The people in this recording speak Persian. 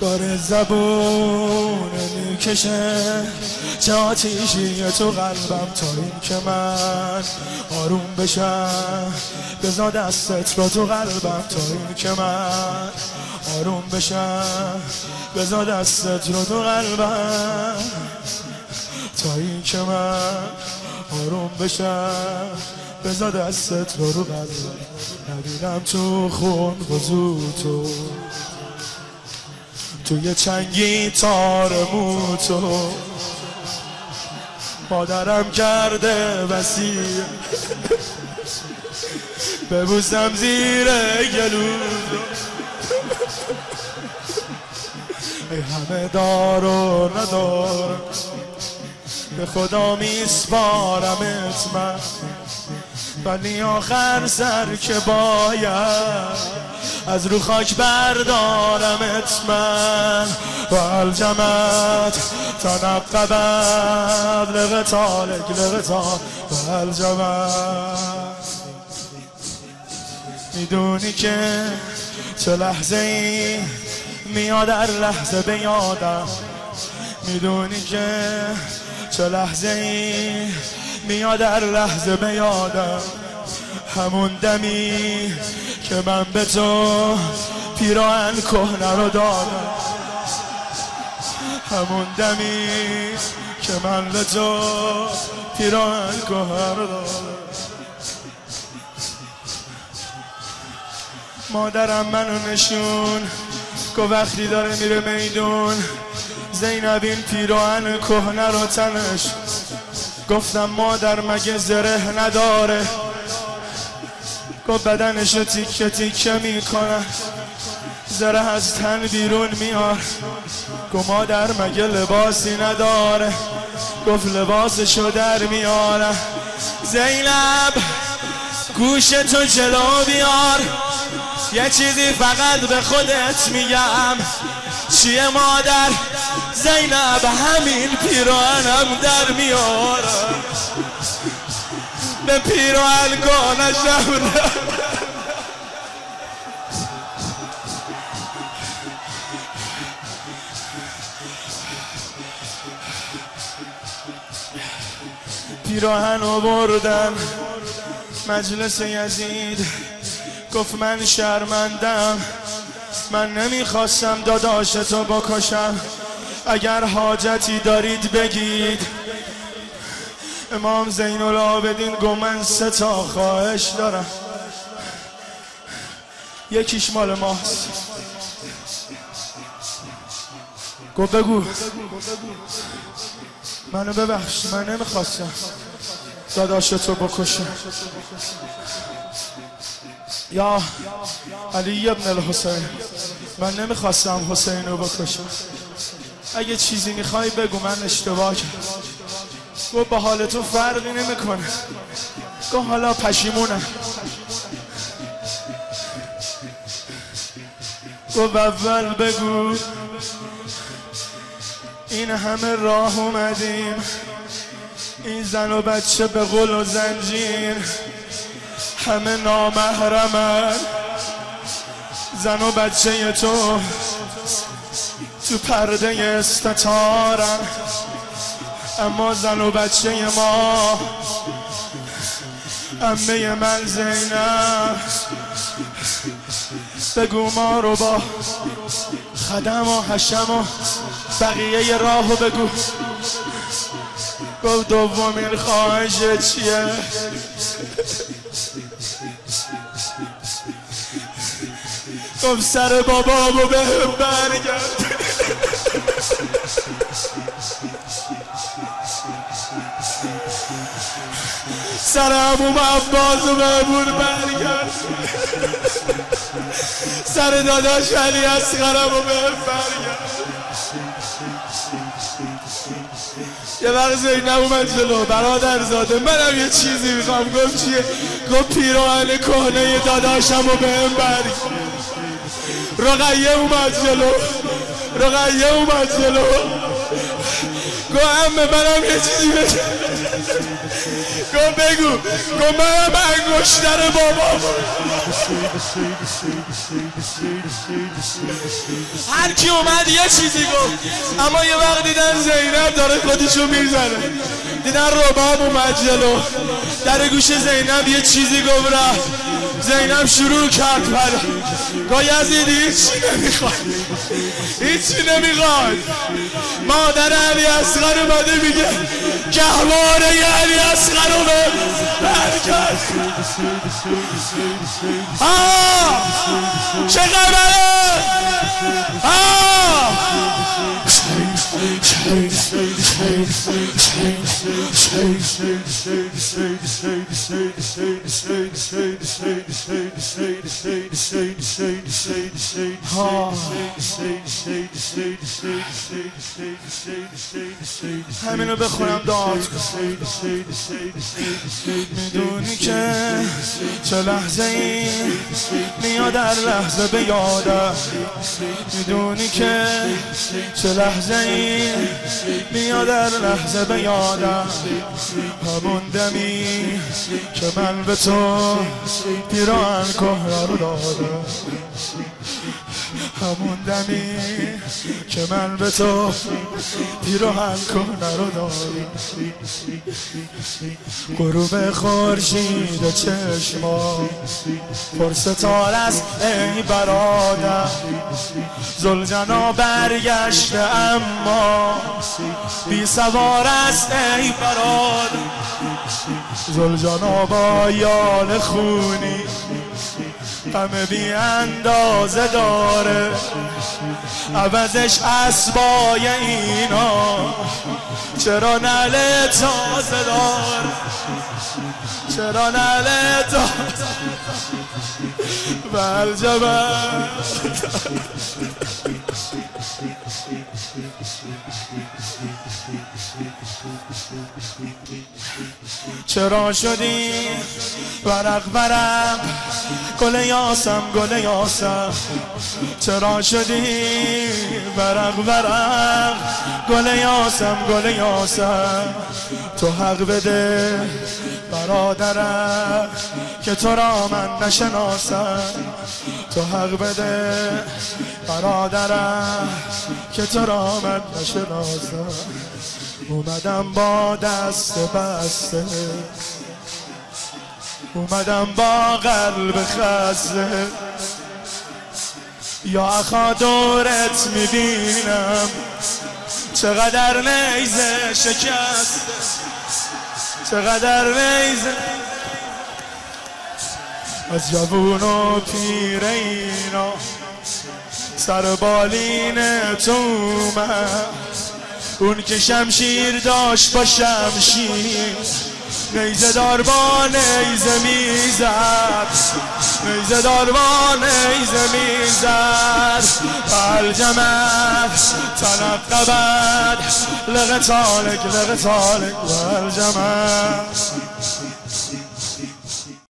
داره زبون می‌کشه. چه آتیشی تو قلبم تا این که من آروم بشم. بزا دستت رو تو قلبم تا این که من آروم بشم. بزا دستت رو تو قلبم تا این که من آروم بشم. بزا دستت رو رو قلبم. ندیدم تو خون وزو تو. توی چنگی تار تو مادرم کرده وسیع. ببوسم زیر گلو. ای همه دار و ندار. به خدا میسپارمت من ولی آخر سر که باید. از رو خاک بردارمت من. و الجمت تنقبت لغتالک لغتال و الجمت می‌دونی که چه لحظه ای میاد در لحظه به یادم. می‌دونی که چه لحظه ای میاد در لحظه به یادم. همون دمی که من به تو پیراهن کهنه رو دادم. همون دمی که من به تو پیراهن کهنه رو دادم. مادرم منو نشون که وقتی داره میره میدون زینب این پیراهن کهنه رو تنش. گفتم مادر مگه زره نداره؟ گفت بدنش تیکه تیکه می‌کنه. زره از تن بیرون میار گفت مادر مگه لباسی نداره؟ گفت لباسشو در میاره زینب گوش تو جلو بیار. یه چیزی فقط به خودت میگم. چیه مادر؟ زینب همین پیراهنم در میاره به پیراهن گانشم پیراهن بردن مجلس یزید گفت من شرمندم. من نمی‌خواستم داداش تو بکشم. اگر حاجتی دارید بگید. امام زین العابدین گو من سه تا خواهش دارم. یکیش مال ماست. گو بگو. منو ببخش من نمی‌خواستم داداش تو بکشم یا علی ابن الحسین من نمی‌خواستم حسین رو بکشم. اگه چیزی می‌خوای بگو من اشتباه کردم. گو با حال تو فرقی نمی‌کنه. گو حالا پشیمونم. گو اول بگو. این همه راه اومدیم. این زن و بچه به قل و زنجیر. همه نامحرمن. زن و بچه تو تو پرده استتارن اما زن و بچه ما امه من زینب. بگو ما رو با خدم و حشم و بقیه راهو بگو. گفت دومین خواهش چیه؟ گفت سر بابامو به برگرد. سر عموم عباس و برگرد سر داداش علی اصغرم و به برگرد یه وقت زینب اومد جلو. برادر زاده منم یه چیزی می‌خوام. گفت چیه؟ گفت پیراهن کهنه داداشم و به هم برگرد رقیه اومد جلو. رقیه اومد جلو. گفت امه منم یه چیزی بگم. گم بگو. گم من انگشتر بابا. هر کی اومد یه چیزی گفت. اما یه وقت دیدن زینب داره خودشو می‌زنه. دیدن رباب اومد جلو. در گوش زینب یه چیزی گفت رفت. زینب شروع کرد پر گاه یزیدی هیچی نمی‌خواد. هیچی نمی‌خواد. مادر علی اصغر اومده میگه گهواره علی اصغر رو به برکت. چه خبره؟ همینو بخونم داد. می‌دونی که چه لحظه ای میاد در لحظه به یادم می‌دونی که چه لحظه ای میاد در لحظه به یادم همون دمی که من به تو پیران کهرا رو دادم. همون دمی که من به تو پیروهن کنه رو داری. غروب خورشید چشما پرستار است ای برادر. زلجنا برگشته اما بی سوار است ای برادر. زلجنا با یال خونی غم بی اندازه داره. عوضش اسبای اینا. چرا نله تازه داره؟ چرا نله تازه بل چرا شدی ورق ورق؟ گل یاسم گل یاسم. چرا شدی ورق ورق؟ گل یاسم گل یاسم. تو حق بده برادرم که تو را من نشناسم. تو حق بده برادرم که تو را من نشناسم. اومدم با دست بسته. اومدم با قلب خسته. یا اخا دورت می‌بینم. چقدر نیزه شکست چقدر نیزه از جوون و پیر اینا سر بالین تو اون که شمشیر داشت با شمشیر. نیزه دار با نیزه می‌زد. نیزه دار با نیزه می‌زد. الجمت تنقبت لغتالک لغتالک والجمت